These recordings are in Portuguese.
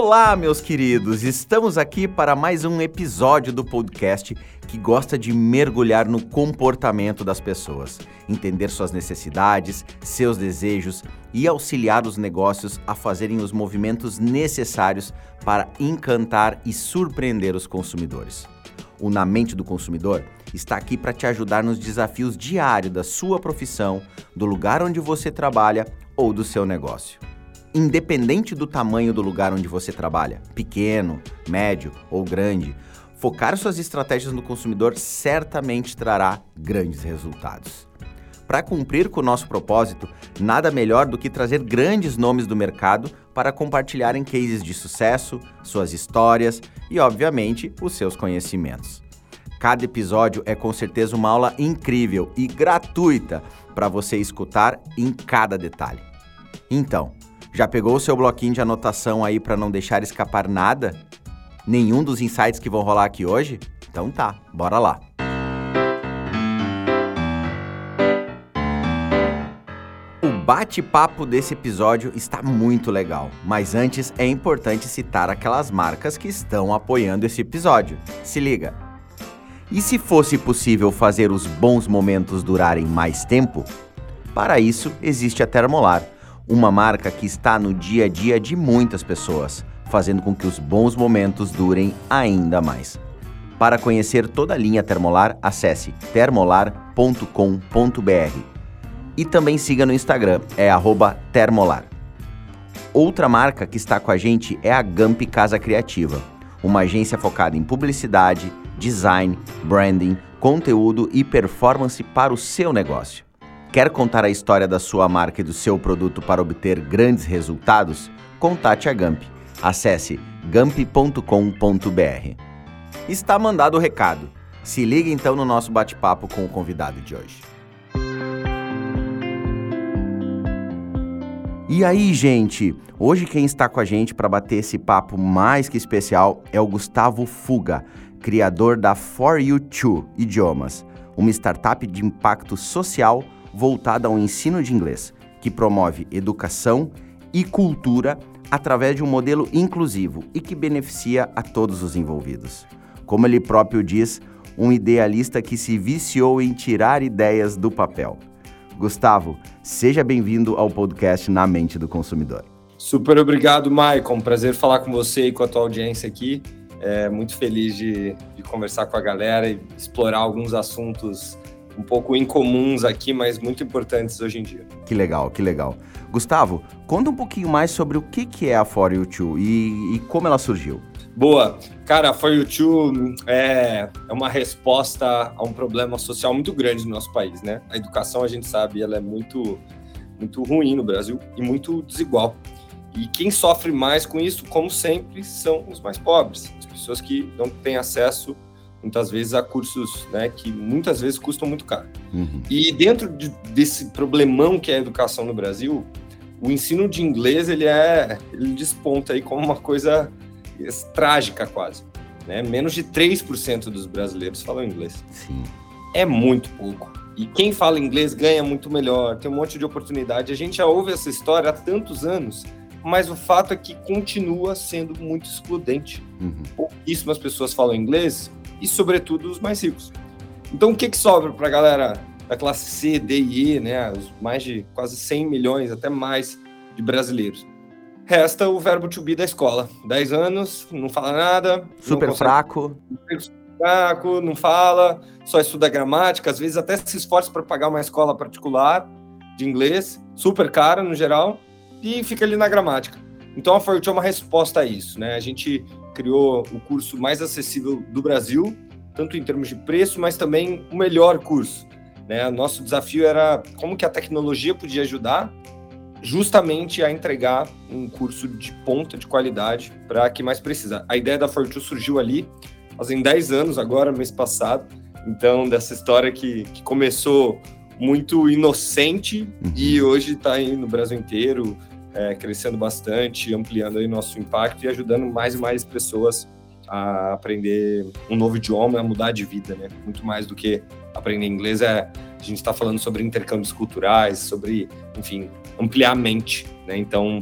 Olá, meus queridos! Estamos aqui para mais um episódio do podcast que gosta de mergulhar no comportamento das pessoas, entender suas necessidades, seus desejos e auxiliar os negócios a fazerem os movimentos necessários para encantar e surpreender os consumidores. O Na Mente do Consumidor está aqui para te ajudar nos desafios diários da sua profissão, do lugar onde você trabalha ou do seu negócio independente do tamanho do lugar onde você trabalha, pequeno, médio ou grande, focar suas estratégias no consumidor certamente trará grandes resultados. Para cumprir com o nosso propósito, nada melhor do que trazer grandes nomes do mercado para compartilharem cases de sucesso, suas histórias e, obviamente, os seus conhecimentos. Cada episódio é com certeza uma aula incrível e gratuita para você escutar em cada detalhe. Então, já pegou o seu bloquinho de anotação aí para não deixar escapar nada? Nenhum dos insights que vão rolar aqui hoje? Então tá, bora lá. O bate-papo desse episódio está muito legal, mas antes é importante citar aquelas marcas que estão apoiando esse episódio. Se liga! E se fosse possível fazer os bons momentos durarem mais tempo? Para isso, existe a Termolar uma marca que está no dia a dia de muitas pessoas, fazendo com que os bons momentos durem ainda mais. Para conhecer toda a linha Termolar, acesse termolar.com.br. E também siga no Instagram, é termolar. Outra marca que está com a gente é a Gamp Casa Criativa, uma agência focada em publicidade, design, branding, conteúdo e performance para o seu negócio. Quer contar a história da sua marca e do seu produto para obter grandes resultados? Contate a Gamp. Acesse gamp.com.br. Está mandado o recado. Se liga então no nosso bate-papo com o convidado de hoje. E aí, gente? Hoje quem está com a gente para bater esse papo mais que especial é o Gustavo Fuga, criador da For You Two Idiomas, uma startup de impacto social voltada ao ensino de inglês, que promove educação e cultura através de um modelo inclusivo e que beneficia a todos os envolvidos. Como ele próprio diz, um idealista que se viciou em tirar ideias do papel. Gustavo, seja bem-vindo ao podcast Na Mente do Consumidor. Super obrigado, Maicon. Prazer falar com você e com a tua audiência aqui. É muito feliz de, de conversar com a galera e explorar alguns assuntos um pouco incomuns aqui, mas muito importantes hoje em dia. Que legal, que legal. Gustavo, conta um pouquinho mais sobre o que, que é a For You Two e, e como ela surgiu. Boa. Cara, a For You Two é, é uma resposta a um problema social muito grande no nosso país, né? A educação, a gente sabe, ela é muito, muito ruim no Brasil e muito desigual. E quem sofre mais com isso, como sempre, são os mais pobres, as pessoas que não têm acesso muitas vezes a cursos né, que muitas vezes custam muito caro. Uhum. E dentro de, desse problemão que é a educação no Brasil, o ensino de inglês ele é ele desponta aí como uma coisa trágica quase. Né? Menos de 3% dos brasileiros falam inglês. Sim. É muito pouco. E quem fala inglês ganha muito melhor, tem um monte de oportunidade. A gente já ouve essa história há tantos anos, mas o fato é que continua sendo muito excludente. Uhum. Pouquíssimas pessoas falam inglês, e, sobretudo, os mais ricos. Então, o que, que sobra para a galera da classe C, D e E, né, os mais de quase 100 milhões, até mais, de brasileiros? Resta o verbo to be da escola. 10 anos, não fala nada. Super fraco. fraco, não fala, só estuda gramática, às vezes até se esforça para pagar uma escola particular de inglês, super cara no geral, e fica ali na gramática. Então a Forte é uma resposta a isso, né? A gente criou o curso mais acessível do Brasil, tanto em termos de preço, mas também o melhor curso. Né? Nosso desafio era como que a tecnologia podia ajudar justamente a entregar um curso de ponta, de qualidade, para quem mais precisa. A ideia da Fortune surgiu ali, fazem 10 anos agora, mês passado, então dessa história que, que começou muito inocente uhum. e hoje está aí no Brasil inteiro, é, crescendo bastante, ampliando aí nosso impacto e ajudando mais e mais pessoas a aprender um novo idioma, a mudar de vida, né? Muito mais do que aprender inglês é a gente está falando sobre intercâmbios culturais, sobre, enfim, ampliar a mente, né? Então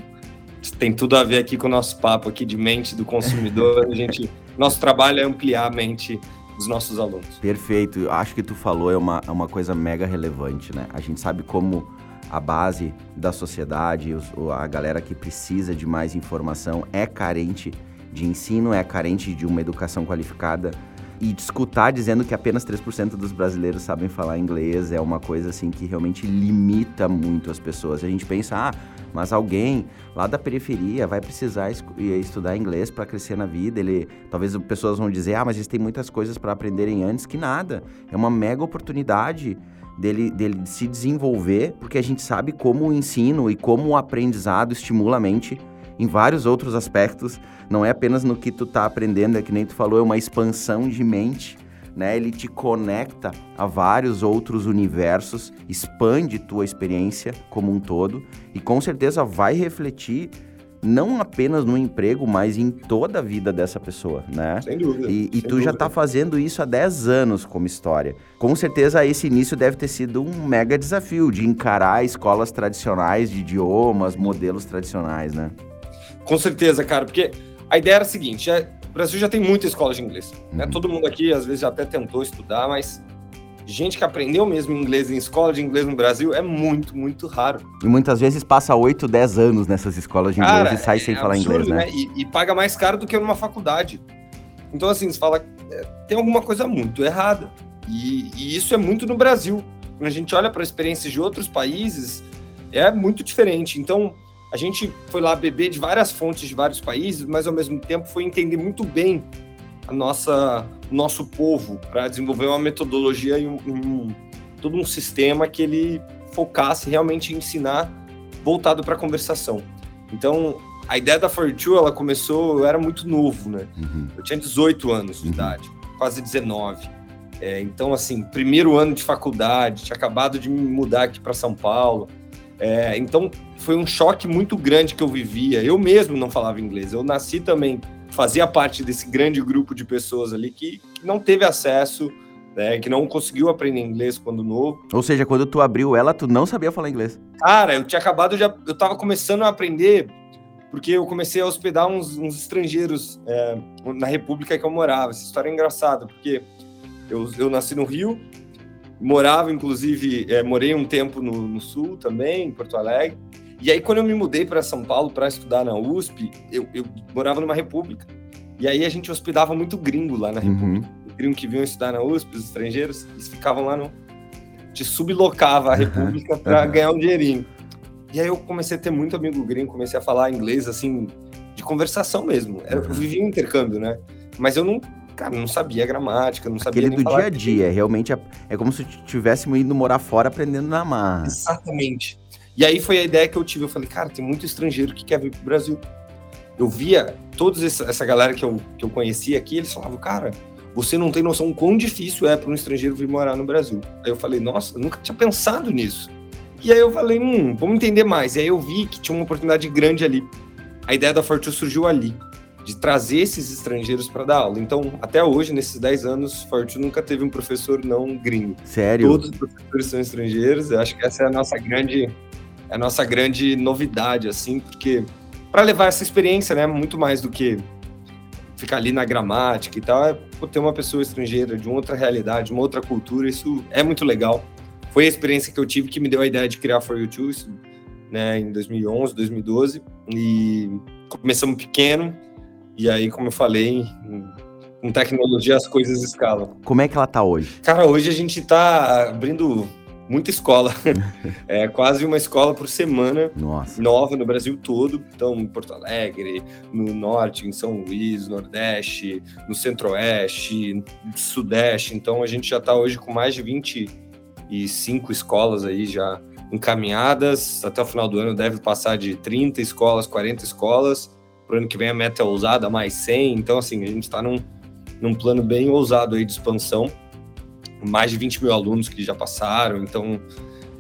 tem tudo a ver aqui com o nosso papo aqui de mente do consumidor. a gente, nosso trabalho é ampliar a mente dos nossos alunos. Perfeito. Acho que tu falou é uma, é uma coisa mega relevante, né? A gente sabe como a base da sociedade, os, a galera que precisa de mais informação é carente de ensino, é carente de uma educação qualificada. E escutar dizendo que apenas 3% dos brasileiros sabem falar inglês é uma coisa assim que realmente limita muito as pessoas. A gente pensa, ah, mas alguém lá da periferia vai precisar estudar inglês para crescer na vida. Ele, talvez as pessoas vão dizer, ah, mas eles têm muitas coisas para aprenderem antes que nada. É uma mega oportunidade dele, dele se desenvolver, porque a gente sabe como o ensino e como o aprendizado estimula a mente em vários outros aspectos. Não é apenas no que tu tá aprendendo, é que nem tu falou, é uma expansão de mente. Né, ele te conecta a vários outros universos, expande tua experiência como um todo e com certeza vai refletir não apenas no emprego, mas em toda a vida dessa pessoa, né? Sem dúvida. E, e tu dúvida. já está fazendo isso há 10 anos como história. Com certeza esse início deve ter sido um mega desafio de encarar escolas tradicionais de idiomas, modelos tradicionais, né? Com certeza, cara, porque a ideia era a seguinte: é, o Brasil já tem muita escola de inglês. Né? Uhum. Né? Todo mundo aqui, às vezes, já até tentou estudar, mas gente que aprendeu mesmo inglês em escola de inglês no Brasil é muito, muito raro. E muitas vezes passa 8, 10 anos nessas escolas de inglês Cara, e sai é sem falar inglês, né? né? E, e, paga mais caro do que numa faculdade. Então, assim, você fala, é, tem alguma coisa muito errada. E, e isso é muito no Brasil. Quando a gente olha para experiências de outros países, é muito diferente. Então, a gente foi lá beber de várias fontes de vários países, mas ao mesmo tempo foi entender muito bem a nossa nosso povo para desenvolver uma metodologia e um, um, todo um sistema que ele focasse realmente em ensinar voltado para a conversação. Então, a ideia da Fortune, ela começou, eu era muito novo, né? Uhum. Eu tinha 18 anos de uhum. idade, quase 19. É, então, assim, primeiro ano de faculdade, tinha acabado de me mudar aqui para São Paulo. É, então, foi um choque muito grande que eu vivia. Eu mesmo não falava inglês. Eu nasci também fazia parte desse grande grupo de pessoas ali que, que não teve acesso, né, que não conseguiu aprender inglês quando novo. Ou seja, quando tu abriu ela, tu não sabia falar inglês. Cara, eu tinha acabado de. Eu tava começando a aprender, porque eu comecei a hospedar uns, uns estrangeiros é, na república que eu morava. Essa história é engraçada, porque eu, eu nasci no Rio, morava, inclusive, é, morei um tempo no, no Sul também, em Porto Alegre. E aí, quando eu me mudei para São Paulo para estudar na USP, eu, eu, morava numa república. E aí a gente hospedava muito gringo lá na república. Uhum. Gringo que vinham estudar na USP, os estrangeiros, eles ficavam lá no. A gente sublocava a república uhum. para uhum. ganhar um dinheirinho. E aí eu comecei a ter muito amigo gringo, comecei a falar inglês, assim, de conversação mesmo. Eu vivia um intercâmbio, né? Mas eu não, cara, não sabia gramática, não sabia Aquele do dia a dia, realmente é, é como se tivéssemos ido morar fora aprendendo na marra. Exatamente. E aí foi a ideia que eu tive. Eu falei, cara, tem muito estrangeiro que quer vir pro Brasil. Eu via toda essa galera que eu, que eu conhecia aqui, eles falavam, cara, você não tem noção quão difícil é para um estrangeiro vir morar no Brasil. Aí eu falei, nossa, eu nunca tinha pensado nisso. E aí eu falei, hum, vamos entender mais. E aí eu vi que tinha uma oportunidade grande ali. A ideia da Fortune surgiu ali, de trazer esses estrangeiros para dar aula. Então, até hoje, nesses 10 anos, Fortune nunca teve um professor não gringo. Sério? Todos os professores são estrangeiros. Eu acho que essa é a nossa grande é a nossa grande novidade, assim, porque para levar essa experiência, né, muito mais do que ficar ali na gramática e tal, é ter uma pessoa estrangeira de uma outra realidade, uma outra cultura, isso é muito legal. Foi a experiência que eu tive que me deu a ideia de criar For You Too, né, em 2011, 2012, e começamos pequeno, e aí, como eu falei, com tecnologia as coisas escalam. Como é que ela tá hoje? Cara, hoje a gente tá abrindo muita escola. é quase uma escola por semana Nossa. nova no Brasil todo. Então, em Porto Alegre, no Norte, em São Luís, Nordeste, no Centro-Oeste, no Sudeste. Então, a gente já está hoje com mais de 25 escolas aí já encaminhadas. Até o final do ano deve passar de 30 escolas, 40 escolas. Para o ano que vem a meta é ousada, mais 100. Então, assim, a gente está num, num plano bem ousado aí de expansão mais de 20 mil alunos que já passaram, então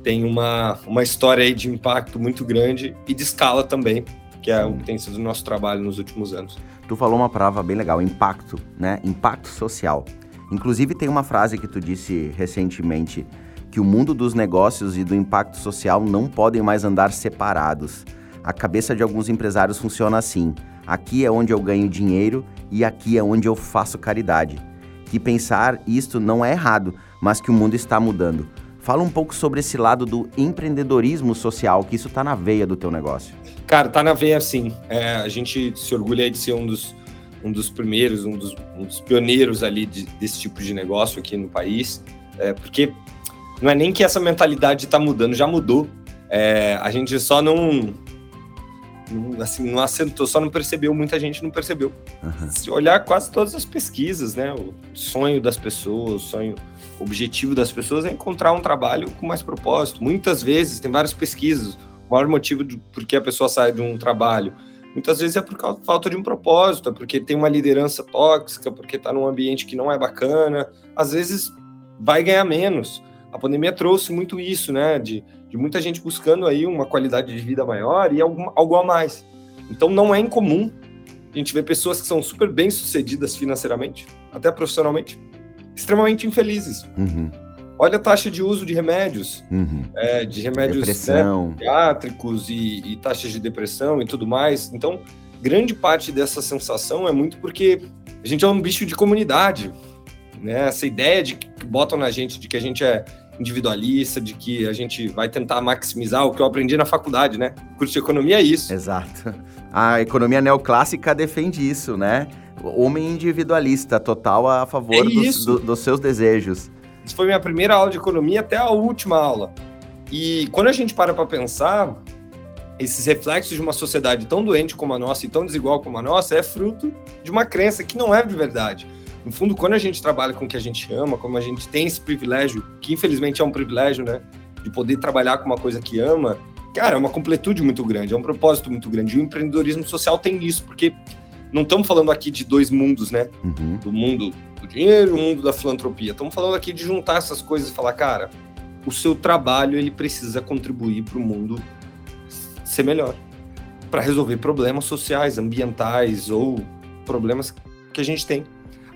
tem uma, uma história aí de impacto muito grande e de escala também, que é o que tem sido o nosso trabalho nos últimos anos. Tu falou uma palavra bem legal, impacto, né? Impacto social. Inclusive tem uma frase que tu disse recentemente, que o mundo dos negócios e do impacto social não podem mais andar separados. A cabeça de alguns empresários funciona assim: aqui é onde eu ganho dinheiro e aqui é onde eu faço caridade. Que pensar isto não é errado, mas que o mundo está mudando. Fala um pouco sobre esse lado do empreendedorismo social, que isso está na veia do teu negócio. Cara, tá na veia sim. É, a gente se orgulha de ser um dos, um dos primeiros, um dos, um dos pioneiros ali de, desse tipo de negócio aqui no país, é, porque não é nem que essa mentalidade está mudando, já mudou. É, a gente só não, não, assim, não assentou, só não percebeu, muita gente não percebeu. Uhum. Se olhar quase todas as pesquisas, né, o sonho das pessoas, o sonho o objetivo das pessoas é encontrar um trabalho com mais propósito. Muitas vezes, tem várias pesquisas, o maior motivo de por que a pessoa sai de um trabalho, muitas vezes é por causa falta de um propósito, é porque tem uma liderança tóxica, porque está num ambiente que não é bacana, às vezes vai ganhar menos. A pandemia trouxe muito isso, né, de, de muita gente buscando aí uma qualidade de vida maior e algum, algo a mais. Então não é incomum a gente ver pessoas que são super bem sucedidas financeiramente, até profissionalmente, extremamente infelizes. Uhum. Olha a taxa de uso de remédios, uhum. é, de remédios né, psiquiátricos e, e taxas de depressão e tudo mais. Então, grande parte dessa sensação é muito porque a gente é um bicho de comunidade. Né? Essa ideia de que botam na gente de que a gente é individualista, de que a gente vai tentar maximizar o que eu aprendi na faculdade, né? O curso de economia é isso. Exato. A economia neoclássica defende isso, né? homem individualista, total a favor é dos, do, dos seus desejos. Isso foi minha primeira aula de economia até a última aula. E quando a gente para para pensar, esses reflexos de uma sociedade tão doente como a nossa e tão desigual como a nossa é fruto de uma crença que não é de verdade. No fundo, quando a gente trabalha com o que a gente ama, como a gente tem esse privilégio, que infelizmente é um privilégio, né, de poder trabalhar com uma coisa que ama, cara, é uma completude muito grande, é um propósito muito grande. E o empreendedorismo social tem isso, porque não estamos falando aqui de dois mundos, né? Uhum. Do mundo do dinheiro, o mundo da filantropia. Estamos falando aqui de juntar essas coisas e falar, cara, o seu trabalho ele precisa contribuir para o mundo ser melhor, para resolver problemas sociais, ambientais ou problemas que a gente tem.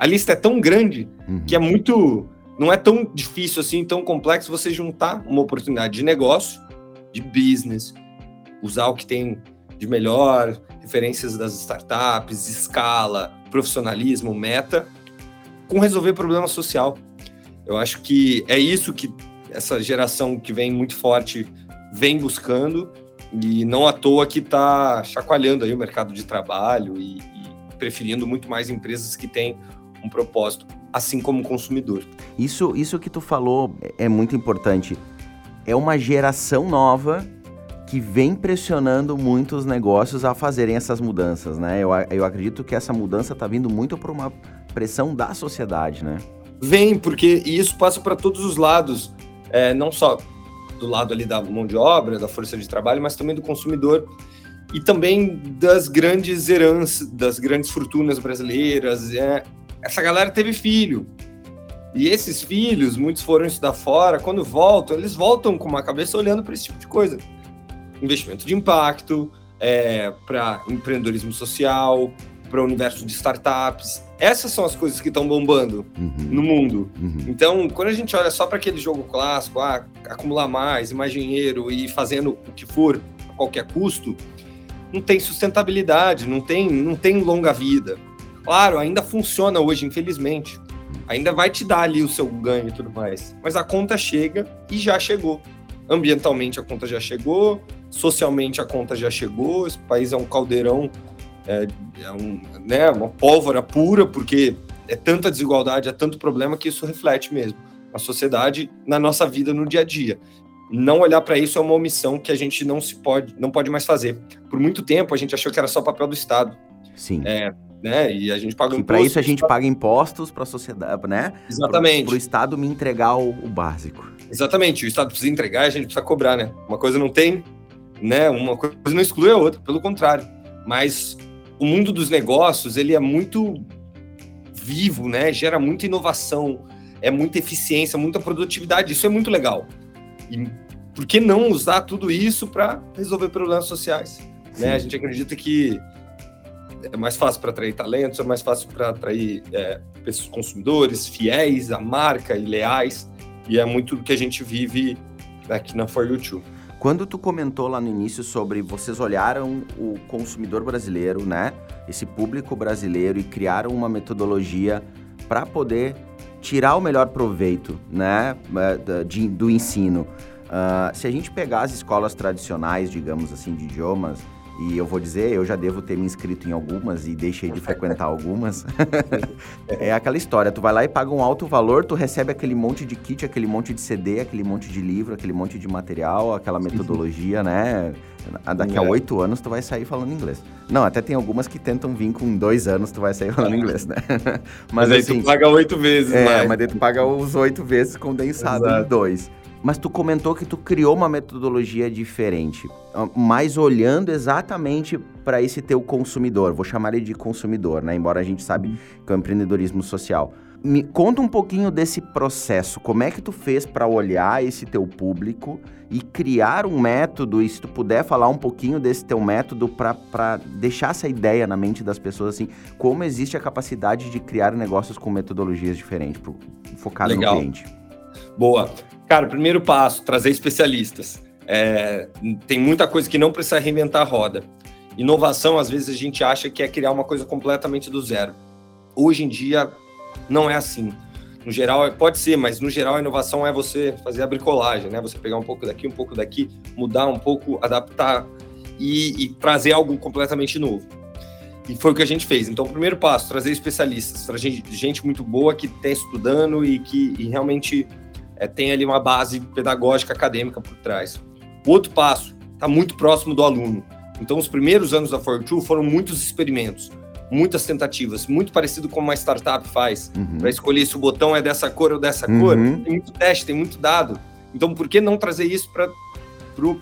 A lista é tão grande uhum. que é muito, não é tão difícil assim, tão complexo você juntar uma oportunidade de negócio, de business, usar o que tem de melhor, referências das startups, escala, profissionalismo, meta, com resolver problema social. Eu acho que é isso que essa geração que vem muito forte vem buscando e não à toa que está chacoalhando aí o mercado de trabalho e, e preferindo muito mais empresas que têm um propósito, assim como o consumidor. Isso, isso que tu falou é muito importante. É uma geração nova que vem pressionando muitos negócios a fazerem essas mudanças, né? Eu, eu acredito que essa mudança está vindo muito por uma pressão da sociedade, né? Vem, porque isso passa para todos os lados, é, não só do lado ali da mão de obra, da força de trabalho, mas também do consumidor e também das grandes heranças, das grandes fortunas brasileiras. É, essa galera teve filho. E esses filhos, muitos foram estudar fora, quando voltam, eles voltam com uma cabeça olhando para esse tipo de coisa investimento de impacto, é, para empreendedorismo social, para o universo de startups. Essas são as coisas que estão bombando uhum. no mundo. Uhum. Então, quando a gente olha só para aquele jogo clássico, ah, acumular mais, mais dinheiro e fazendo o que for a qualquer custo, não tem sustentabilidade, não tem, não tem longa vida. Claro, ainda funciona hoje, infelizmente. Ainda vai te dar ali o seu ganho e tudo mais. Mas a conta chega e já chegou. Ambientalmente a conta já chegou, socialmente a conta já chegou, esse país é um caldeirão, é, é um, né, uma pólvora pura, porque é tanta desigualdade, é tanto problema que isso reflete mesmo na sociedade, na nossa vida no dia a dia. Não olhar para isso é uma omissão que a gente não se pode, não pode mais fazer. Por muito tempo a gente achou que era só papel do Estado. Sim. É, né? E a gente paga impostos. Para isso a gente paga impostos para a sociedade, né? Exatamente. Para o Estado me entregar o, o, básico. Exatamente. O Estado precisa entregar, a gente precisa cobrar, né? Uma coisa não tem, né? Uma coisa não exclui a outra, pelo contrário. Mas o mundo dos negócios, ele é muito vivo, né? Gera muita inovação, é muita eficiência, muita produtividade. Isso é muito legal. E por que não usar tudo isso para resolver problemas sociais? Né? A gente acredita que é mais fácil para atrair talentos, é mais fácil para atrair é, consumidores fiéis à marca e leais. E é muito do que a gente vive aqui na For You Too. Quando tu comentou lá no início sobre vocês olharam o consumidor brasileiro, né? Esse público brasileiro e criaram uma metodologia para poder tirar o melhor proveito, né? Eh, de, do ensino. Uh, se a gente pegar as escolas tradicionais, digamos assim, de idiomas, e eu vou dizer, eu já devo ter me inscrito em algumas e deixei de frequentar algumas. é aquela história, tu vai lá e paga um alto valor, tu recebe aquele monte de kit, aquele monte de CD, aquele monte de livro, aquele monte de material, aquela metodologia, né? Daqui a oito anos tu vai sair falando inglês. Não, até tem algumas que tentam vir com dois anos tu vai sair falando inglês, né? Mas, mas aí assim, tu paga oito vezes, É, mais. mas daí tu paga os oito vezes condensado Exato. em dois. Mas tu comentou que tu criou uma metodologia diferente, ah, mais olhando exatamente para esse teu consumidor. Vou chamar ele de consumidor, né? Embora a gente sabe que é o empreendedorismo social. Me conta um pouquinho desse processo. Como é que tu fez para olhar esse teu público e criar um método? E se tu puder falar um pouquinho desse teu método para deixar essa ideia na mente das pessoas, assim, como existe a capacidade de criar negócios com metodologias diferentes, focado Legal. no cliente. Boa. Cara, primeiro passo, trazer especialistas. É, tem muita coisa que não precisa reinventar a roda. Inovação, às vezes, a gente acha que é criar uma coisa completamente do zero. Hoje em dia, não é assim. No geral, pode ser, mas no geral a inovação é você fazer a bricolagem, né? Você pegar um pouco daqui, um pouco daqui, mudar um pouco, adaptar e, e trazer algo completamente novo. E foi o que a gente fez. Então, o primeiro passo, trazer especialistas, trazer gente muito boa que está estudando e que e realmente é, tem ali uma base pedagógica acadêmica por trás. O outro passo está muito próximo do aluno. Então, os primeiros anos da Fortune foram muitos experimentos, muitas tentativas, muito parecido com uma startup faz, uhum. para escolher se o botão é dessa cor ou dessa uhum. cor. Tem muito teste, tem muito dado. Então, por que não trazer isso para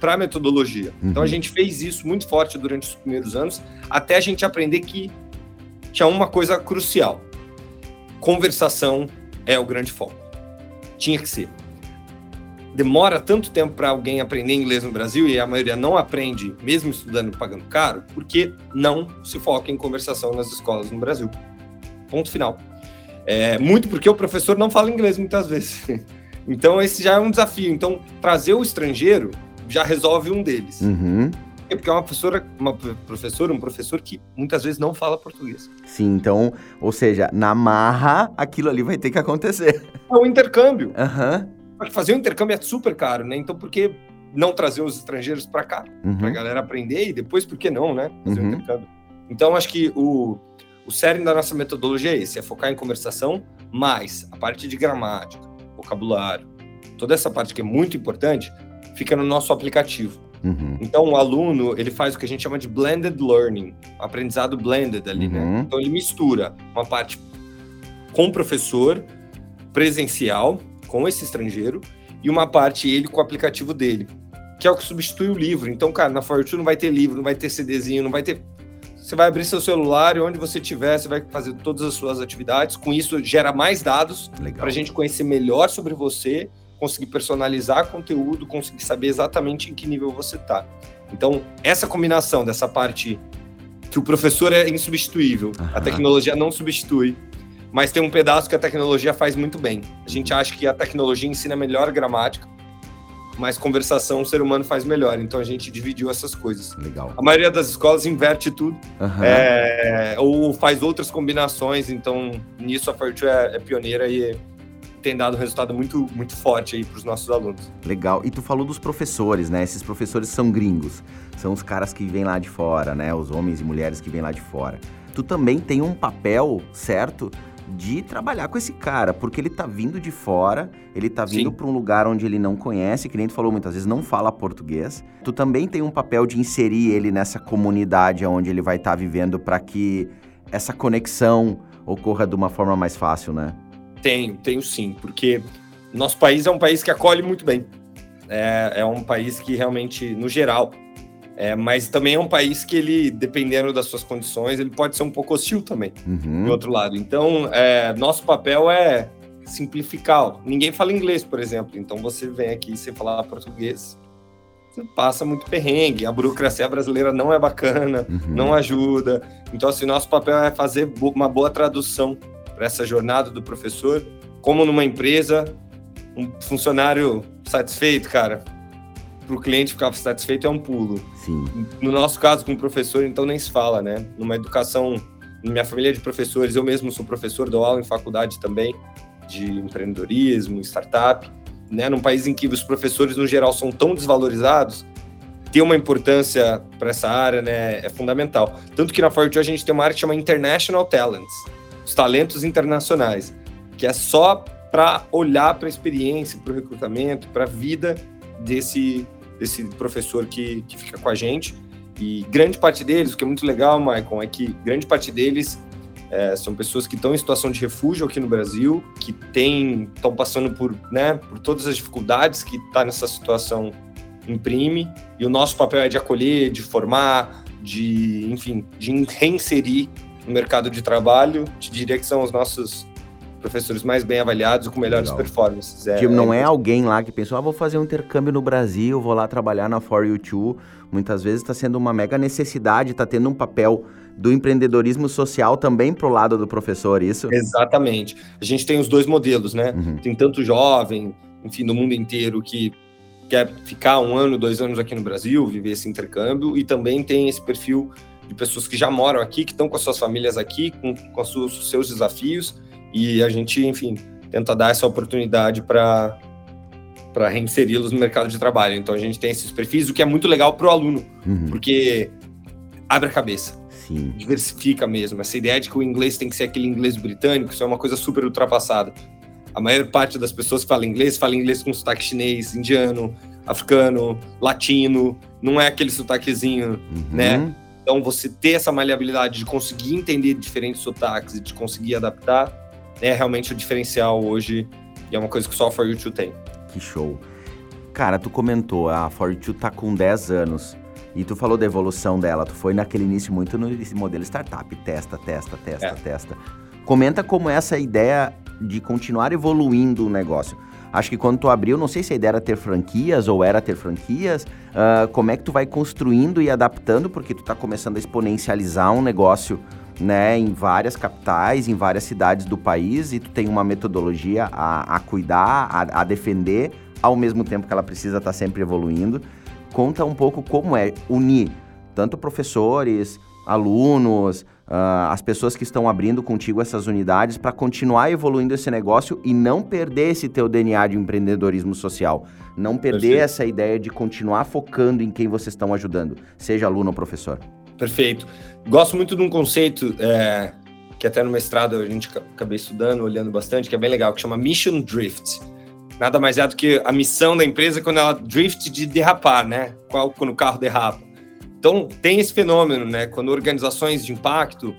para a metodologia. Uhum. Então a gente fez isso muito forte durante os primeiros anos, até a gente aprender que tinha uma coisa crucial: conversação é o grande foco. Tinha que ser. Demora tanto tempo para alguém aprender inglês no Brasil e a maioria não aprende, mesmo estudando pagando caro, porque não se foca em conversação nas escolas no Brasil. Ponto final. É, muito porque o professor não fala inglês muitas vezes. Então, esse já é um desafio. Então, trazer o estrangeiro já resolve um deles. Uhum. É porque é uma professora, uma professora, um professor que muitas vezes não fala português. Sim, então, ou seja, na marra, aquilo ali vai ter que acontecer. É um intercâmbio. Uhum. Fazer um intercâmbio é super caro, né? Então, por que não trazer os estrangeiros para cá? Uhum. Para a galera aprender e depois, por que não, né? Fazer uhum. um intercâmbio. Então, acho que o, o cerne da nossa metodologia é esse: é focar em conversação, mais a parte de gramática, vocabulário, toda essa parte que é muito importante, fica no nosso aplicativo. Uhum. Então, o aluno, ele faz o que a gente chama de blended learning, aprendizado blended ali, né? uhum. né? Então, ele mistura uma parte com o professor, presencial, com esse estrangeiro, e uma parte ele com o aplicativo dele, que é o que substitui o livro. Então, cara, na Fortune não vai ter livro, não vai ter CDzinho, não vai ter... Você vai abrir seu celular e onde você estiver, você vai fazer todas as suas atividades. Com isso, gera mais dados para a gente conhecer melhor sobre você conseguir personalizar conteúdo, conseguir saber exatamente em que nível você está. Então, essa combinação dessa parte que o professor é insubstituível, uhum. a tecnologia não substitui, mas tem um pedaço que a tecnologia faz muito bem. A gente acha que a tecnologia ensina melhor gramática, mas conversação o ser humano faz melhor. Então a gente dividiu essas coisas. Legal. A maioria das escolas inverte tudo, uhum. é, ou faz outras combinações. Então nisso a Fortune é, é pioneira e tem dado um resultado muito, muito forte aí para os nossos alunos. Legal. E tu falou dos professores, né? Esses professores são gringos, são os caras que vêm lá de fora, né? Os homens e mulheres que vêm lá de fora. Tu também tem um papel, certo? de trabalhar com esse cara, porque ele tá vindo de fora, ele tá vindo para um lugar onde ele não conhece, que nem tu falou muitas vezes, não fala português. Tu também tem um papel de inserir ele nessa comunidade onde ele vai estar tá vivendo para que essa conexão ocorra de uma forma mais fácil, né? Tenho, tenho sim, porque nosso país é um país que acolhe muito bem. É, é um país que realmente, no geral, é, mas também é um país que ele, dependendo das suas condições, ele pode ser um pouco hostil também, uhum. do outro lado. Então, é, nosso papel é simplificar. Ninguém fala inglês, por exemplo. Então, você vem aqui sem falar português, você passa muito perrengue. A burocracia brasileira não é bacana, uhum. não ajuda. Então, assim, nosso papel é fazer uma boa tradução para essa jornada do professor, como numa empresa, um funcionário satisfeito, cara, para o cliente ficar satisfeito é um pulo. Sim. No nosso caso, com o professor, então nem se fala, né? Numa educação, minha família é de professores, eu mesmo sou professor, dou aula em faculdade também de empreendedorismo, startup, né? Num país em que os professores, no geral, são tão desvalorizados, ter uma importância para essa área, né, é fundamental. Tanto que na Fortune a gente tem uma área que chama International Talents, os talentos internacionais, que é só para olhar para a experiência, para o recrutamento, para a vida desse, desse professor que, que fica com a gente. E grande parte deles, o que é muito legal, Maicon, é que grande parte deles é, são pessoas que estão em situação de refúgio aqui no Brasil, que estão passando por, né, por todas as dificuldades que está nessa situação imprime, e o nosso papel é de acolher, de formar, de, enfim, de reinserir no mercado de trabalho. Te diria que são os nossos professores mais bem avaliados e com melhores Legal. performances. É, tipo, não é, é alguém lá que pensou, ah, vou fazer um intercâmbio no Brasil, vou lá trabalhar na For You Too. Muitas vezes está sendo uma mega necessidade, está tendo um papel do empreendedorismo social também pro lado do professor, isso? Exatamente. A gente tem os dois modelos, né? Uhum. Tem tanto jovem, enfim, no mundo inteiro que quer ficar um ano, dois anos aqui no Brasil, viver esse intercâmbio, e também tem esse perfil de pessoas que já moram aqui, que estão com as suas famílias aqui, com, com os seus desafios, e a gente, enfim, tenta dar essa oportunidade para para reinseri-los no mercado de trabalho. Então a gente tem esses perfis, o que é muito legal para o aluno, uhum. porque abre a cabeça. Sim. Diversifica mesmo. Essa ideia de que o inglês tem que ser aquele inglês britânico, isso é uma coisa super ultrapassada. A maior parte das pessoas que fala inglês, fala inglês com sotaque chinês, indiano, africano, latino, não é aquele sotaquezinho, uhum. né? Então, você ter essa maleabilidade de conseguir entender diferentes sotaques e de conseguir adaptar é realmente o diferencial hoje e é uma coisa que só a For You tem. Que show. Cara, tu comentou, a For You tá com 10 anos e tu falou da evolução dela. Tu foi naquele início muito no modelo startup, testa, testa, testa, é. testa. Comenta como essa ideia de continuar evoluindo o negócio. Acho que quando tu abriu, não sei se a ideia era ter franquias ou era ter franquias, uh, como é que tu vai construindo e adaptando, porque tu está começando a exponencializar um negócio né, em várias capitais, em várias cidades do país, e tu tem uma metodologia a, a cuidar, a, a defender, ao mesmo tempo que ela precisa estar tá sempre evoluindo. Conta um pouco como é unir tanto professores, alunos, uh, as pessoas que estão abrindo contigo essas unidades para continuar evoluindo esse negócio e não perder esse teu DNA de empreendedorismo social. Não perder Perfeito. essa ideia de continuar focando em quem vocês estão ajudando, seja aluno ou professor. Perfeito. Gosto muito de um conceito é, que até no mestrado a gente acabei estudando, olhando bastante, que é bem legal, que chama Mission Drift. Nada mais é do que a missão da empresa quando ela drift de derrapar, né? Quando o carro derrapa. Então, tem esse fenômeno, né? Quando organizações de impacto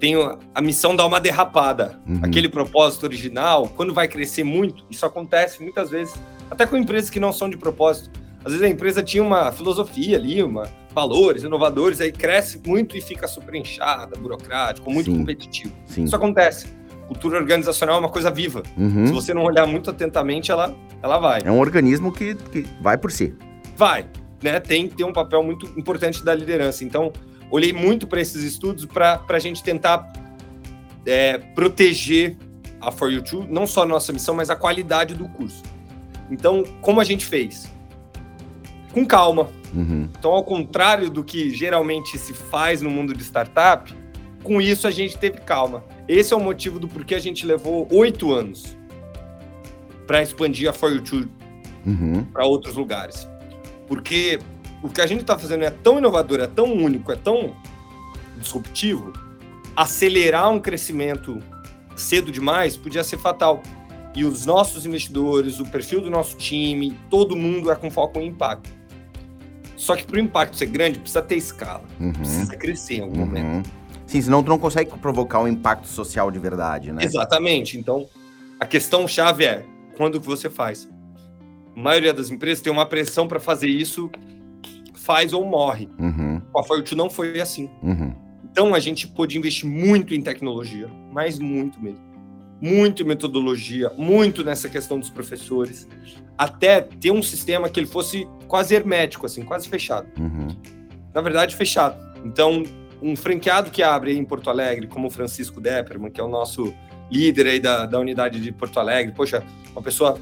têm a missão de dar uma derrapada. Uhum. Aquele propósito original, quando vai crescer muito, isso acontece muitas vezes, até com empresas que não são de propósito. Às vezes a empresa tinha uma filosofia ali, uma valores inovadores, aí cresce muito e fica super inchada, burocrático, muito Sim. competitivo. Sim. Isso acontece. Cultura organizacional é uma coisa viva. Uhum. Se você não olhar muito atentamente, ela, ela vai. É um organismo que, que vai por si. Vai né, tem que ter um papel muito importante da liderança. Então, olhei muito para esses estudos para a gente tentar é, proteger a For You Too, não só a nossa missão, mas a qualidade do curso. Então, como a gente fez? Com calma. Uhum. Então, ao contrário do que geralmente se faz no mundo de startup, com isso a gente teve calma. Esse é o motivo do porquê a gente levou oito anos para expandir a For You Too uhum. para outros lugares. Porque o que a gente está fazendo é tão inovador, é tão único, é tão disruptivo, acelerar um crescimento cedo demais podia ser fatal. E os nossos investidores, o perfil do nosso time, todo mundo é com foco em impacto. Só que para o impacto ser grande, precisa ter escala, uhum. precisa crescer em algum uhum. momento. Sim, senão tu não consegue provocar um impacto social de verdade, né? Exatamente. Então, a questão chave é quando que você faz a maioria das empresas tem uma pressão para fazer isso, faz ou morre. Uhum. Com a Fortune não foi assim. Uhum. Então a gente pôde investir muito em tecnologia, mas muito mesmo. Muito em metodologia, muito nessa questão dos professores, até ter um sistema que ele fosse quase hermético, assim, quase fechado. Uhum. Na verdade, fechado. Então, um franqueado que abre em Porto Alegre, como o Francisco Depperman, que é o nosso líder aí da, da unidade de Porto Alegre, poxa, uma pessoa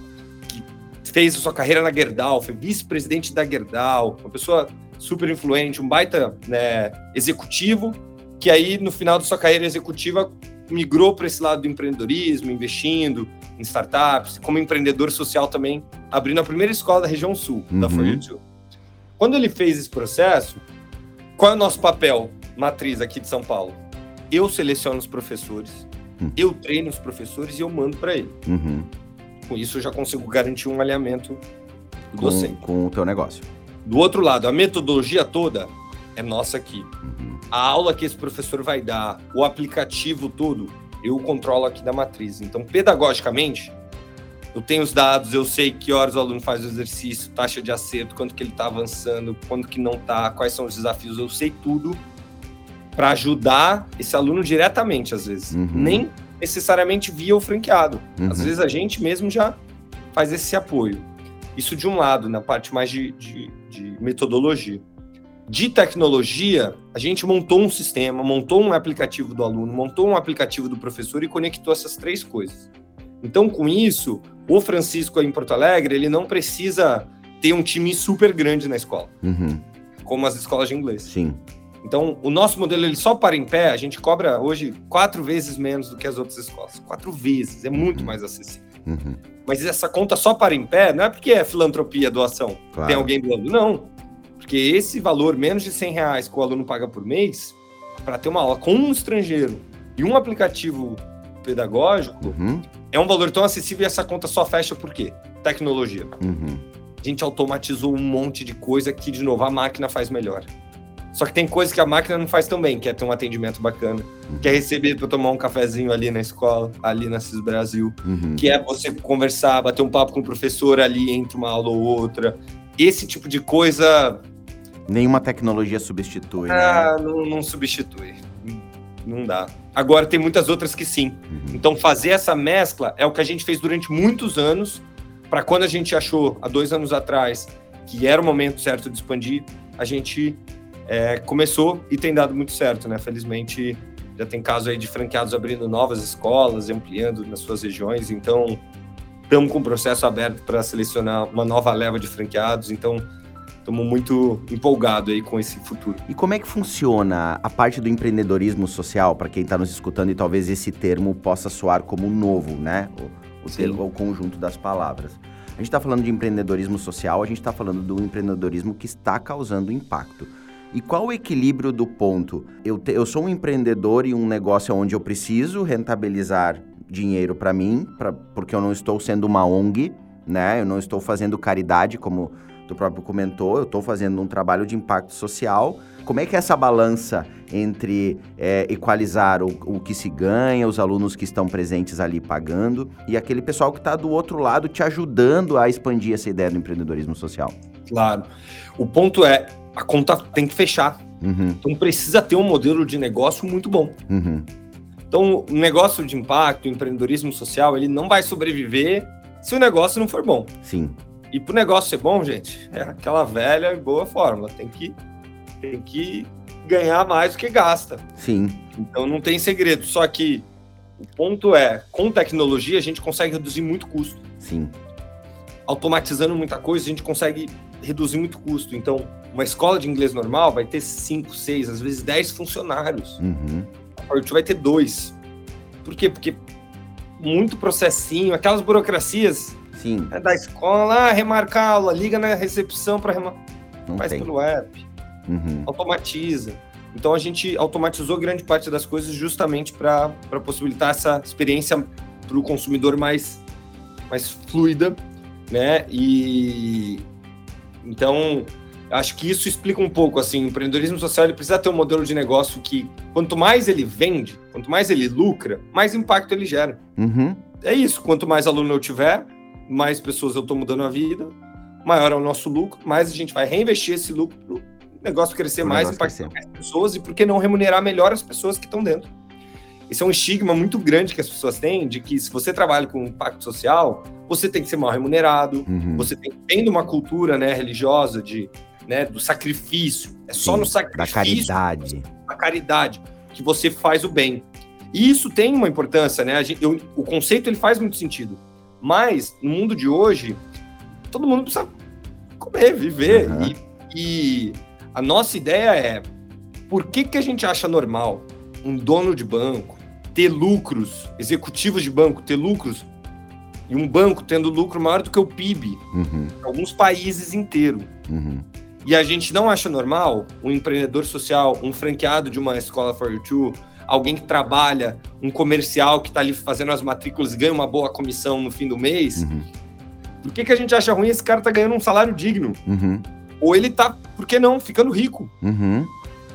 fez sua carreira na Gerdau, foi vice-presidente da Gerdau, uma pessoa super influente, um baita né, executivo, que aí no final da sua carreira executiva migrou para esse lado do empreendedorismo, investindo em startups, como empreendedor social também, abrindo a primeira escola da região sul uhum. da Fujitsu. Quando ele fez esse processo, qual é o nosso papel matriz aqui de São Paulo? Eu seleciono os professores, uhum. eu treino os professores e eu mando para ele. Uhum. Com isso eu já consigo garantir um alinhamento do com. Com o teu negócio. Do outro lado, a metodologia toda é nossa aqui. Uhum. A aula que esse professor vai dar, o aplicativo todo, eu controlo aqui da matriz. Então, pedagogicamente, eu tenho os dados, eu sei que horas o aluno faz o exercício, taxa de acerto, quanto que ele está avançando, quando que não está, quais são os desafios, eu sei tudo para ajudar esse aluno diretamente, às vezes. Uhum. Nem necessariamente via o franqueado. Uhum. Às vezes a gente mesmo já faz esse apoio. Isso de um lado, na parte mais de, de, de metodologia. De tecnologia, a gente montou um sistema, montou um aplicativo do aluno, montou um aplicativo do professor e conectou essas três coisas. Então, com isso, o Francisco em Porto Alegre, ele não precisa ter um time super grande na escola, uhum. como as escolas de inglês. Sim. Então, o nosso modelo ele só para em pé, a gente cobra hoje quatro vezes menos do que as outras escolas. Quatro vezes, é muito uhum. mais acessível. Uhum. Mas essa conta só para em pé não é porque é filantropia, doação, claro. tem alguém doando, não. Porque esse valor, menos de 100 reais que o aluno paga por mês, para ter uma aula com um estrangeiro e um aplicativo pedagógico, uhum. é um valor tão acessível e essa conta só fecha por quê? Tecnologia. Uhum. A gente automatizou um monte de coisa que, de novo, a máquina faz melhor. Só que tem coisas que a máquina não faz tão bem, que é ter um atendimento bacana, uhum. que é receber para tomar um cafezinho ali na escola, ali na CIS Brasil, uhum. que é você conversar, bater um papo com o professor ali entre uma aula ou outra. Esse tipo de coisa. Nenhuma tecnologia substitui. Né? Ah, né? não, não substitui. Não dá. Agora tem muitas outras que sim. Uhum. Então fazer essa mescla é o que a gente fez durante muitos anos, para quando a gente achou há dois anos atrás que era o momento certo de expandir, a gente é, começou e tem dado muito certo, né? Felizmente já tem caso aí de franqueados abrindo novas escolas, ampliando nas suas regiões, então estamos com o processo aberto para selecionar uma nova leva de franqueados, então estamos muito empolgados aí com esse futuro. E como é que funciona a parte do empreendedorismo social, para quem está nos escutando e talvez esse termo possa soar como novo, né? O, o, termo, o conjunto das palavras. A gente está falando de empreendedorismo social, a gente está falando do empreendedorismo que está causando impacto. E qual o equilíbrio do ponto? Eu, te, eu sou um empreendedor e um negócio onde eu preciso rentabilizar dinheiro para mim, pra, porque eu não estou sendo uma ONG, né? Eu não estou fazendo caridade, como tu próprio comentou, eu estou fazendo um trabalho de impacto social. Como é que é essa balança entre é, equalizar o, o, que se ganha, os alunos que estão presentes ali pagando, e aquele pessoal que está do outro lado te ajudando a expandir essa ideia do empreendedorismo social? Claro. O ponto é, a conta tem que fechar. Uhum. Então precisa ter um modelo de negócio muito bom. Uhum. Então, o negócio de impacto, o empreendedorismo social, ele não vai sobreviver se o negócio não for bom. Sim. E para o negócio ser bom, gente, é aquela velha e boa fórmula. Tem que, tem que ganhar mais do que gasta. Sim. Então não tem segredo. Só que o ponto é, com tecnologia a gente consegue reduzir muito custo. Sim. Automatizando muita coisa, a gente consegue reduzir muito custo. Então, uma escola de inglês normal vai ter 5, 6, às vezes 10 funcionários. Uhum. A Fortune vai ter dois. Por quê? Porque muito processinho, aquelas burocracias Sim. Né, da escola, remarcar a aula, liga na recepção para remarcar. Faz tem. pelo app. Uhum. Automatiza. Então a gente automatizou grande parte das coisas justamente para possibilitar essa experiência para o consumidor mais, mais fluida, né? E então Acho que isso explica um pouco, assim, o empreendedorismo social ele precisa ter um modelo de negócio que, quanto mais ele vende, quanto mais ele lucra, mais impacto ele gera. Uhum. É isso, quanto mais aluno eu tiver, mais pessoas eu estou mudando a vida, maior é o nosso lucro, mais a gente vai reinvestir esse lucro para o negócio crescer o mais, impactar mais pessoas e por que não remunerar melhor as pessoas que estão dentro. Esse é um estigma muito grande que as pessoas têm de que se você trabalha com impacto social, você tem que ser mal remunerado, uhum. você tem tendo uma cultura né, religiosa de né, do sacrifício. É só Sim, no sacrifício. Da caridade. Da caridade que você faz o bem. E isso tem uma importância, né? Gente, eu, o conceito ele faz muito sentido. Mas no mundo de hoje, todo mundo precisa comer, viver. Uhum. E, e, a nossa ideia é por que, que a gente acha normal um dono de banco ter lucros, executivos de banco ter lucros, e um banco tendo lucro maior do que o PIB, uhum. alguns países inteiros. Uhum. E a gente não acha normal um empreendedor social, um franqueado de uma escola for you alguém que trabalha, um comercial que está ali fazendo as matrículas ganha uma boa comissão no fim do mês. Uhum. Por que, que a gente acha ruim esse cara tá ganhando um salário digno? Uhum. Ou ele tá, por que não, ficando rico? Uhum.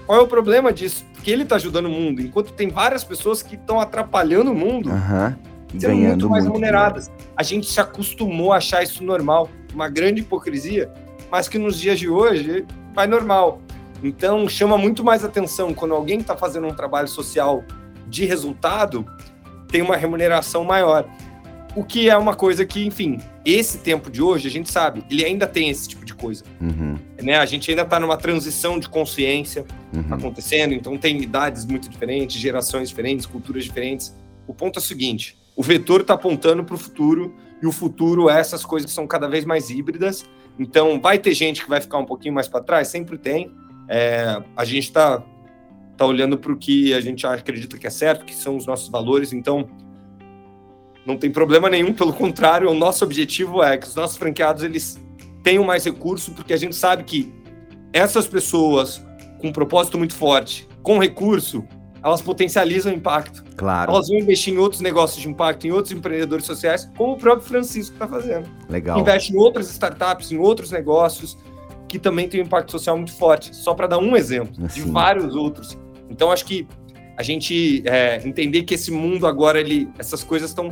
Qual é o problema disso? Porque ele tá ajudando o mundo, enquanto tem várias pessoas que estão atrapalhando o mundo, uhum. sendo muito mais muito remuneradas. Dinheiro. A gente se acostumou a achar isso normal, uma grande hipocrisia, mas que nos dias de hoje vai normal. Então chama muito mais atenção quando alguém está fazendo um trabalho social de resultado tem uma remuneração maior. O que é uma coisa que, enfim, esse tempo de hoje, a gente sabe, ele ainda tem esse tipo de coisa. Uhum. Né? A gente ainda está numa transição de consciência uhum. acontecendo, então tem idades muito diferentes, gerações diferentes, culturas diferentes. O ponto é o seguinte: o vetor está apontando para o futuro, e o futuro é essas coisas que são cada vez mais híbridas. Então, vai ter gente que vai ficar um pouquinho mais para trás? Sempre tem. É, a gente está tá olhando para o que a gente acredita que é certo, que são os nossos valores. Então, não tem problema nenhum, pelo contrário, o nosso objetivo é que os nossos franqueados eles tenham mais recurso, porque a gente sabe que essas pessoas com um propósito muito forte, com recurso, elas potencializam o impacto. Claro. Elas vão investir em outros negócios de impacto, em outros empreendedores sociais, como o próprio Francisco está fazendo. Legal. Investe em outras startups, em outros negócios que também tem um impacto social muito forte. Só para dar um exemplo assim. de vários outros. Então acho que a gente é, entender que esse mundo agora ele, essas coisas estão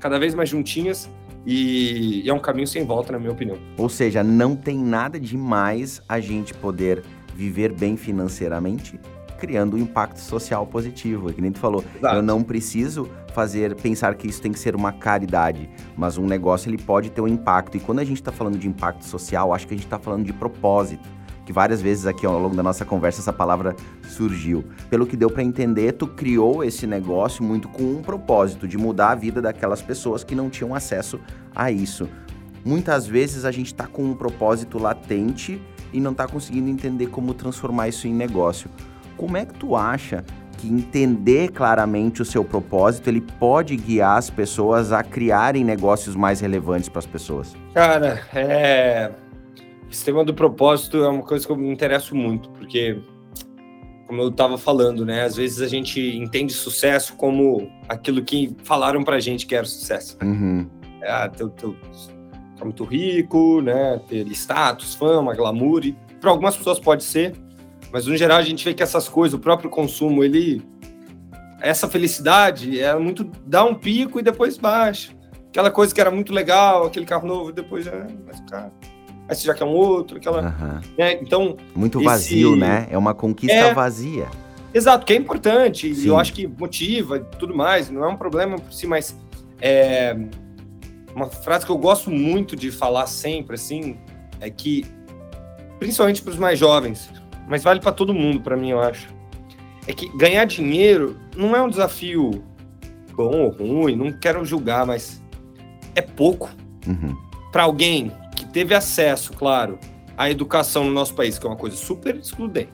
cada vez mais juntinhas e, e é um caminho sem volta, na minha opinião. Ou seja, não tem nada demais a gente poder viver bem financeiramente criando um impacto social positivo. É que nem tu falou, Exato. eu não preciso fazer pensar que isso tem que ser uma caridade, mas um negócio ele pode ter um impacto. E quando a gente está falando de impacto social, acho que a gente está falando de propósito que várias vezes aqui ao longo da nossa conversa essa palavra surgiu. Pelo que deu para entender, tu criou esse negócio muito com um propósito de mudar a vida daquelas pessoas que não tinham acesso a isso. Muitas vezes a gente está com um propósito latente e não está conseguindo entender como transformar isso em negócio. Como é que tu acha que entender claramente o seu propósito ele pode guiar as pessoas a criarem negócios mais relevantes para as pessoas? Cara, é esse tema do propósito é uma coisa que eu me interesso muito, porque, como eu estava falando, né? Às vezes a gente entende sucesso como aquilo que falaram pra gente que era sucesso. Uhum. É, ah, teu, teu, muito rico, né? Ter status, fama, glamour. Para algumas pessoas pode ser, mas no geral a gente vê que essas coisas, o próprio consumo, ele. Essa felicidade é muito. dá um pico e depois baixa. Aquela coisa que era muito legal, aquele carro novo, depois é mais caro aí você já quer um outro, aquela. Uhum. Né? Então. Muito esse... vazio, né? É uma conquista é... vazia. Exato, que é importante, e eu acho que motiva e tudo mais, não é um problema por si, mas é uma frase que eu gosto muito de falar sempre, assim, é que, principalmente para os mais jovens, mas vale para todo mundo, para mim, eu acho, é que ganhar dinheiro não é um desafio bom ou ruim, não quero julgar, mas é pouco. Uhum. Para alguém que teve acesso, claro, à educação no nosso país, que é uma coisa super excludente,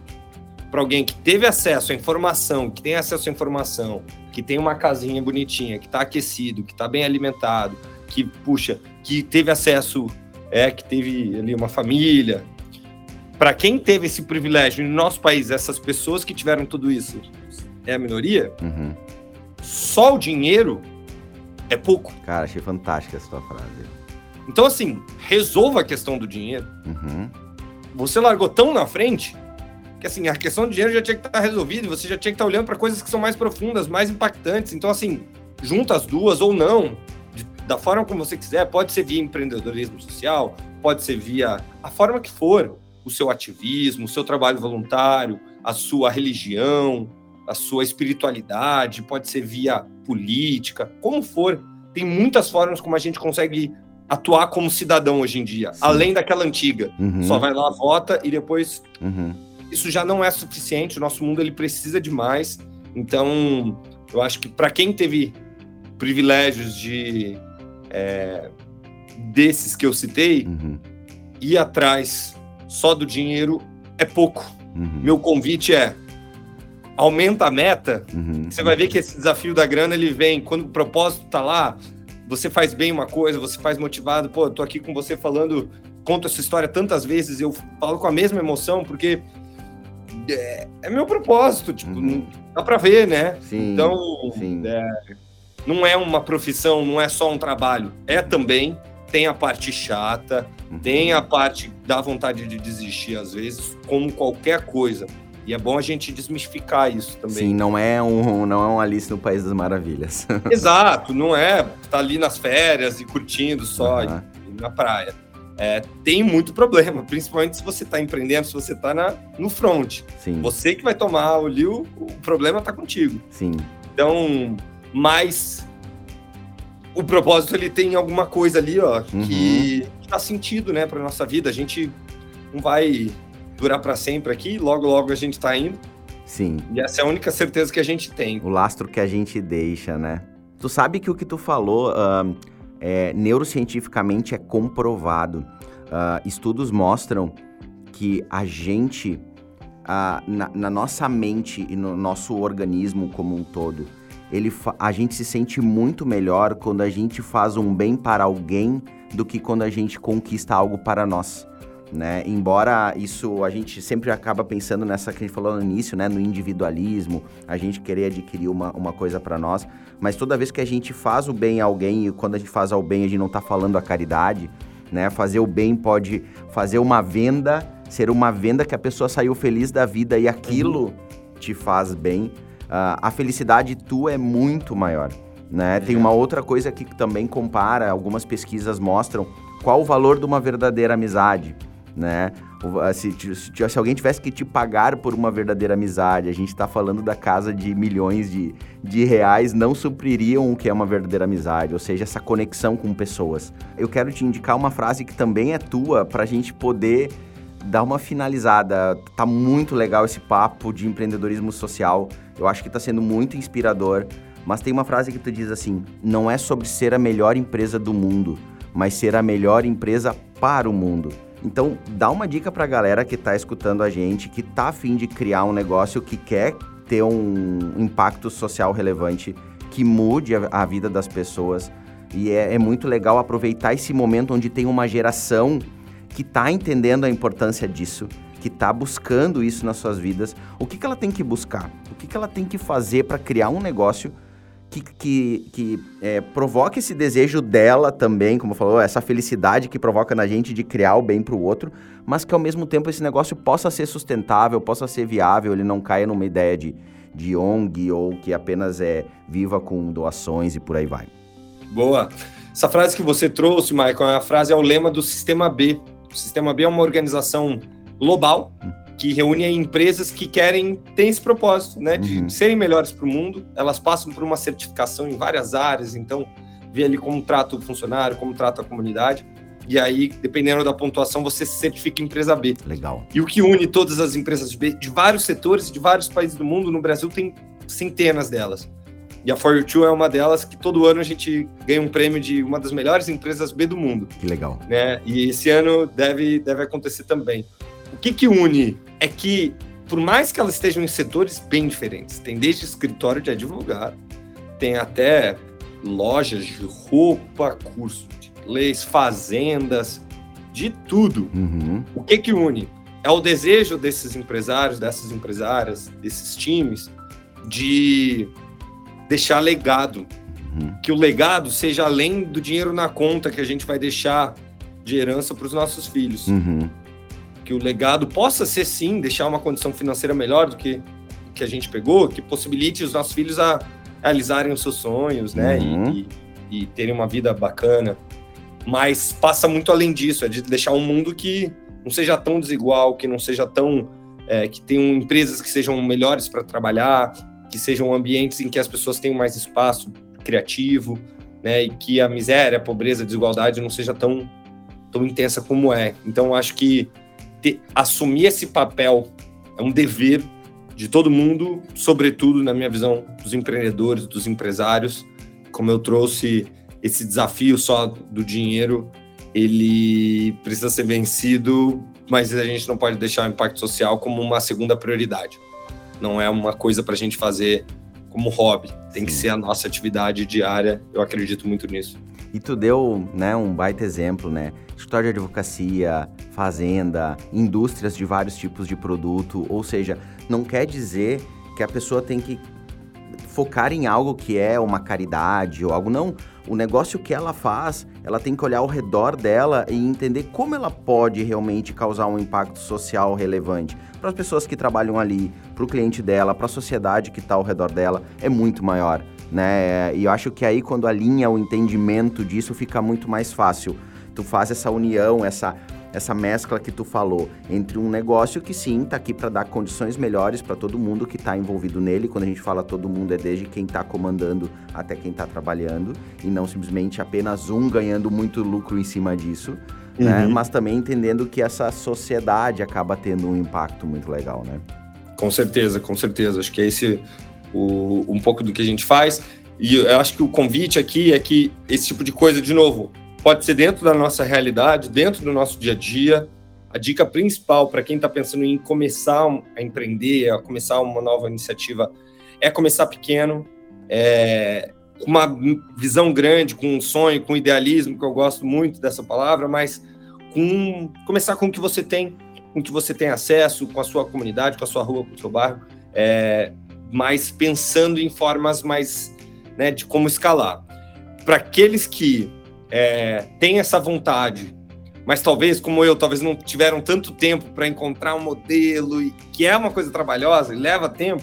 para alguém que teve acesso à informação, que tem acesso à informação, que tem uma casinha bonitinha, que está aquecido, que está bem alimentado, que, puxa, que teve acesso, é, que teve ali uma família. Para quem teve esse privilégio no nosso país, essas pessoas que tiveram tudo isso é a minoria, uhum. só o dinheiro é pouco. Cara, achei fantástica essa tua frase. Então, assim, resolva a questão do dinheiro. Uhum. Você largou tão na frente que, assim, a questão do dinheiro já tinha que estar resolvida e você já tinha que estar olhando para coisas que são mais profundas, mais impactantes. Então, assim, junta as duas ou não, de, da forma como você quiser. Pode ser via empreendedorismo social, pode ser via a forma que for, o seu ativismo, o seu trabalho voluntário, a sua religião, a sua espiritualidade, pode ser via política, como for. Tem muitas formas como a gente consegue atuar como cidadão hoje em dia, Sim. além daquela antiga. Uhum. Só vai lá, vota e depois. Uhum. Isso já não é suficiente. O nosso mundo ele precisa de mais. Então, eu acho que para quem teve privilégios de é, desses que eu citei, uhum. ir atrás só do dinheiro é pouco. Uhum. Meu convite é aumenta a meta, uhum. você vai ver que esse desafio da grana ele vem quando o propósito tá lá, você faz bem uma coisa, você faz motivado, pô, eu tô aqui com você falando, conto essa história tantas vezes, eu falo com a mesma emoção, porque é, é meu propósito, tipo, uhum. dá para ver, né? Sim, então, sim. É, não é uma profissão, não é só um trabalho, é também, tem a parte chata, uhum. tem a parte da vontade de desistir às vezes, como qualquer coisa. E é bom a gente desmistificar isso também. Sim, não é um, não é um Alice no País das Maravilhas. Exato, não é tá ali nas férias e curtindo só uhum. na praia. É, tem muito problema, principalmente se você está empreendendo, se você está no front. Sim. Você que vai tomar o liu, o problema está contigo. Sim. Então, mas o propósito ele tem alguma coisa ali, ó, uhum. que dá sentido, né, para nossa vida. A gente não vai durar para sempre aqui, logo logo a gente está indo. Sim. E essa é a única certeza que a gente tem. O lastro que a gente deixa, né? Tu sabe que o que tu falou, uh, é, neurocientificamente é comprovado. Uh, estudos mostram que a gente, uh, na, na, nossa mente e no nosso organismo como um todo, ele a gente se sente muito melhor quando a gente faz um bem para alguém do que quando a gente conquista algo para nós né? Embora isso a gente sempre acaba pensando nessa que a gente falou no início, né? No individualismo, a gente querer adquirir uma, uma coisa para nós, mas toda vez que a gente faz o bem a alguém e quando a gente faz ao bem a gente não está falando a caridade, né? Fazer o bem pode fazer uma venda, ser uma venda que a pessoa saiu feliz da vida e aquilo uhum. te faz bem. Uh, a felicidade tua é muito maior. Né? Tem uma outra coisa que também compara, algumas pesquisas mostram qual o valor de uma verdadeira amizade né? Se, se, se, alguém tivesse que te pagar por uma verdadeira amizade, a gente está falando da casa de milhões de, de reais, não supririam o que é uma verdadeira amizade, ou seja, essa conexão com pessoas. Eu quero te indicar uma frase que também é tua, para a gente poder dar uma finalizada. Tá muito legal esse papo de empreendedorismo social, eu acho que está sendo muito inspirador, mas tem uma frase que tu diz assim: não é sobre ser a melhor empresa do mundo, mas ser a melhor empresa para o mundo. Então, dá uma dica para a galera que está escutando a gente, que está afim de criar um negócio que quer ter um impacto social relevante, que mude a, a vida das pessoas. E é, é, muito legal aproveitar esse momento onde tem uma geração que está entendendo a importância disso, que está buscando isso nas suas vidas. O que, que ela tem que buscar? O que, que ela tem que fazer para criar um negócio que, que, que é, provoca esse desejo dela também, como falou, essa felicidade que provoca na gente de criar o bem para o outro, mas que ao mesmo tempo esse negócio possa ser sustentável, possa ser viável, ele não caia numa ideia de, de ONG ou que apenas é viva com doações e por aí vai. Boa. Essa frase que você trouxe, Michael, é a frase é o lema do Sistema B. O Sistema B é uma organização global que reúne empresas que querem ter esse propósito, né, de uhum. serem melhores para o mundo. Elas passam por uma certificação em várias áreas, então vê ali como trata o funcionário, como trata a comunidade. E aí, dependendo da pontuação, você se certifica empresa B. Legal. E o que une todas as empresas B de vários setores, de vários países do mundo, no Brasil tem centenas delas. E a For You Two é uma delas que todo ano a gente ganha um prêmio de uma das melhores empresas B do mundo. Que legal. Né? E esse ano deve, deve acontecer também. O que, que une é que, por mais que elas estejam em setores bem diferentes, tem desde escritório de advogado, tem até lojas de roupa, curso de inglês, fazendas, de tudo. Uhum. O que que une? É o desejo desses empresários, dessas empresárias, desses times, de deixar legado. Uhum. Que o legado seja além do dinheiro na conta que a gente vai deixar de herança para os nossos filhos. Uhum que o legado possa ser sim deixar uma condição financeira melhor do que que a gente pegou, que possibilite os nossos filhos a realizarem os seus sonhos, né, uhum. e, e, e, terem uma vida bacana. Mas passa muito além disso, é de deixar um mundo que não seja tão desigual, que não seja tão é, que tenham empresas que sejam melhores para trabalhar, que sejam ambientes em que as pessoas tenham mais espaço criativo, né, e que a miséria, a pobreza, a desigualdade não seja tão tão intensa como é. Então acho que ter, assumir esse papel é um dever de todo mundo, sobretudo, na minha visão, dos empreendedores, dos empresários. Como eu trouxe esse desafio só do dinheiro, ele precisa ser vencido, mas a gente não pode deixar o impacto social como uma segunda prioridade. Não é uma coisa para a gente fazer como hobby, tem que ser a nossa atividade diária. Eu acredito muito nisso. E tu deu né, um baita exemplo, né? Escritório de advocacia, fazenda, indústrias de vários tipos de produto, ou seja, não quer dizer que a pessoa tem que focar em algo que é uma caridade ou algo. Não, o negócio que ela faz, ela tem que olhar ao redor dela e entender como ela pode realmente causar um impacto social relevante para as pessoas que trabalham ali, para o cliente dela, para a sociedade que está ao redor dela, é muito maior. Né? E eu acho que aí quando alinha o entendimento disso fica muito mais fácil. Tu faz essa união, essa essa mescla que tu falou entre um negócio que sim está aqui para dar condições melhores para todo mundo que está envolvido nele. Quando a gente fala todo mundo é desde quem está comandando até quem está trabalhando e não simplesmente apenas um ganhando muito lucro em cima disso. Né? Uhum. Né? Mas também entendendo que essa sociedade acaba tendo um impacto muito legal, né? Com certeza, com certeza. Acho que é esse o, um pouco do que a gente faz. E eu acho que o convite aqui é que esse tipo de coisa, de novo, pode ser dentro da nossa realidade, dentro do nosso dia a dia. A dica principal para quem está pensando em começar a empreender, a começar uma nova iniciativa, é começar pequeno, é, com uma visão grande, com um sonho, com idealismo, que eu gosto muito dessa palavra, mas com começar com o que você tem, com o que você tem acesso, com a sua comunidade, com a sua rua, com o seu bairro, é, mas pensando em formas mais né, de como escalar. Para aqueles que é, têm essa vontade, mas talvez, como eu, talvez não tiveram tanto tempo para encontrar um modelo, e que é uma coisa trabalhosa e leva tempo,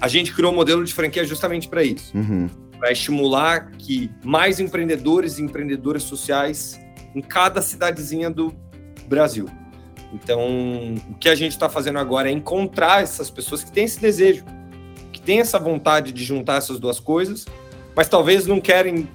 a gente criou um modelo de franquia justamente para isso. Uhum. Para estimular que mais empreendedores e empreendedoras sociais em cada cidadezinha do Brasil. Então, o que a gente está fazendo agora é encontrar essas pessoas que têm esse desejo, que têm essa vontade de juntar essas duas coisas, mas talvez não querem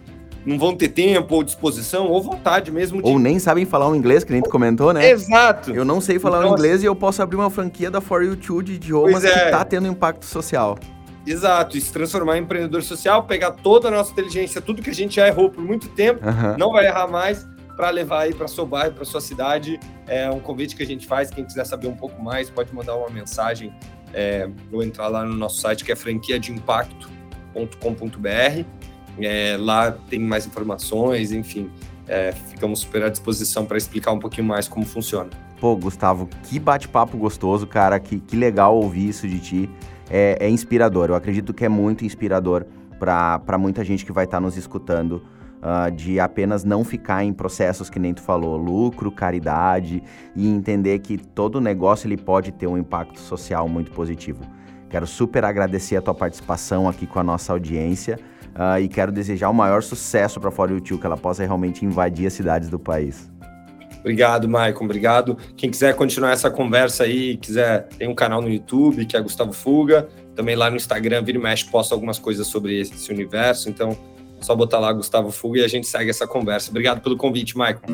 não vão ter tempo ou disposição ou vontade mesmo de... Ou nem sabem falar um inglês, que nem tu comentou, né? Exato. Eu não sei falar então, um inglês e eu posso abrir uma franquia da For You Too de idiomas é. que tá tendo impacto social. Exato, e se transformar em empreendedor social, pegar toda a nossa inteligência, tudo que a gente já errou por muito tempo, não vai errar mais, para levar aí para seu bairro, para sua cidade. É um convite que a gente faz. Quem quiser saber um pouco mais, pode mandar uma mensagem é, ou entrar lá no nosso site que é franquiadeimpacto.com.br. É, lá tem mais informações, enfim. É, ficamos super à disposição para explicar um pouquinho mais como funciona. Pô, Gustavo, que bate-papo gostoso, cara. Que, que legal ouvir isso de ti. É, é inspirador. Eu acredito que é muito inspirador para muita gente que vai estar tá nos escutando. Uh, de apenas não ficar em processos que nem tu falou, lucro, caridade e entender que todo negócio ele pode ter um impacto social muito positivo. Quero super agradecer a tua participação aqui com a nossa audiência. Uh, e quero desejar o maior sucesso para a For You que ela possa realmente invadir as cidades do país. Obrigado, Maicon. Obrigado. Quem quiser continuar essa conversa aí, quiser, tem um canal no YouTube que é Gustavo Fuga. Também lá no Instagram, vira e mexe, posta algumas coisas sobre esse universo. Então, só botar lá Gustavo Fuga e a gente segue essa conversa. Obrigado pelo convite, Maicon.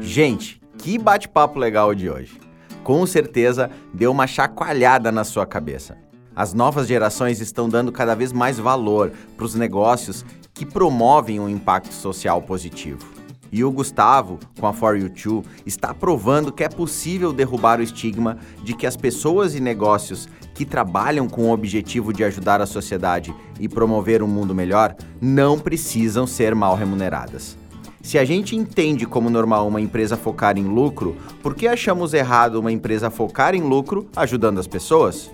Gente, que bate-papo legal de hoje. Com certeza deu uma chacoalhada na sua cabeça. As novas gerações estão dando cada vez mais valor para os negócios que promovem um impacto social positivo. E o Gustavo, com a For You Too, está provando que é possível derrubar o estigma de que as pessoas e negócios que trabalham com o objetivo de ajudar a sociedade e promover um mundo melhor não precisam ser mal remuneradas. Se a gente entende como normal uma empresa focar em lucro, por que achamos errado uma empresa focar em lucro ajudando as pessoas?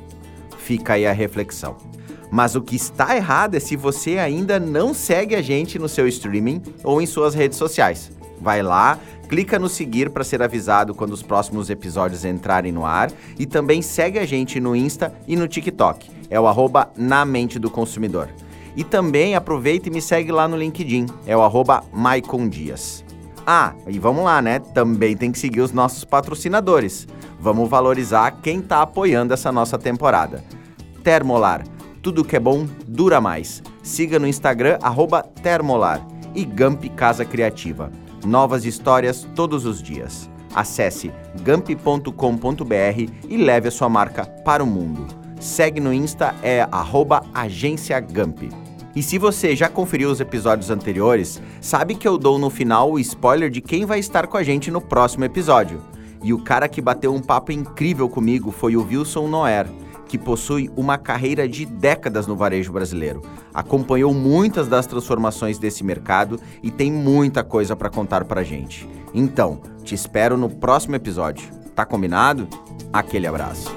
Fica aí a reflexão. Mas o que está errado é se você ainda não segue a gente no seu streaming ou em suas redes sociais. Vai lá, clica no seguir para ser avisado quando os próximos episódios entrarem no ar e também segue a gente no Insta e no TikTok. É o arroba na mente do consumidor. E também aproveita e me segue lá no LinkedIn. É o arroba Maicon Dias. Ah, e vamos lá, né? Também tem que seguir os nossos patrocinadores. Vamos valorizar quem está apoiando essa nossa temporada. Termolar. Tudo que é bom dura mais. Siga no Instagram Termolar e Gamp Casa Criativa. Novas histórias todos os dias. Acesse gamp.com.br e leve a sua marca para o mundo. Segue no Insta é arroba agência Gamp. E se você já conferiu os episódios anteriores, sabe que eu dou no final o spoiler de quem vai estar com a gente no próximo episódio. E o cara que bateu um papo incrível comigo foi o Wilson Noer, que possui uma carreira de décadas no varejo brasileiro. Acompanhou muitas das transformações desse mercado e tem muita coisa para contar pra gente. Então, te espero no próximo episódio. Tá combinado? Aquele abraço.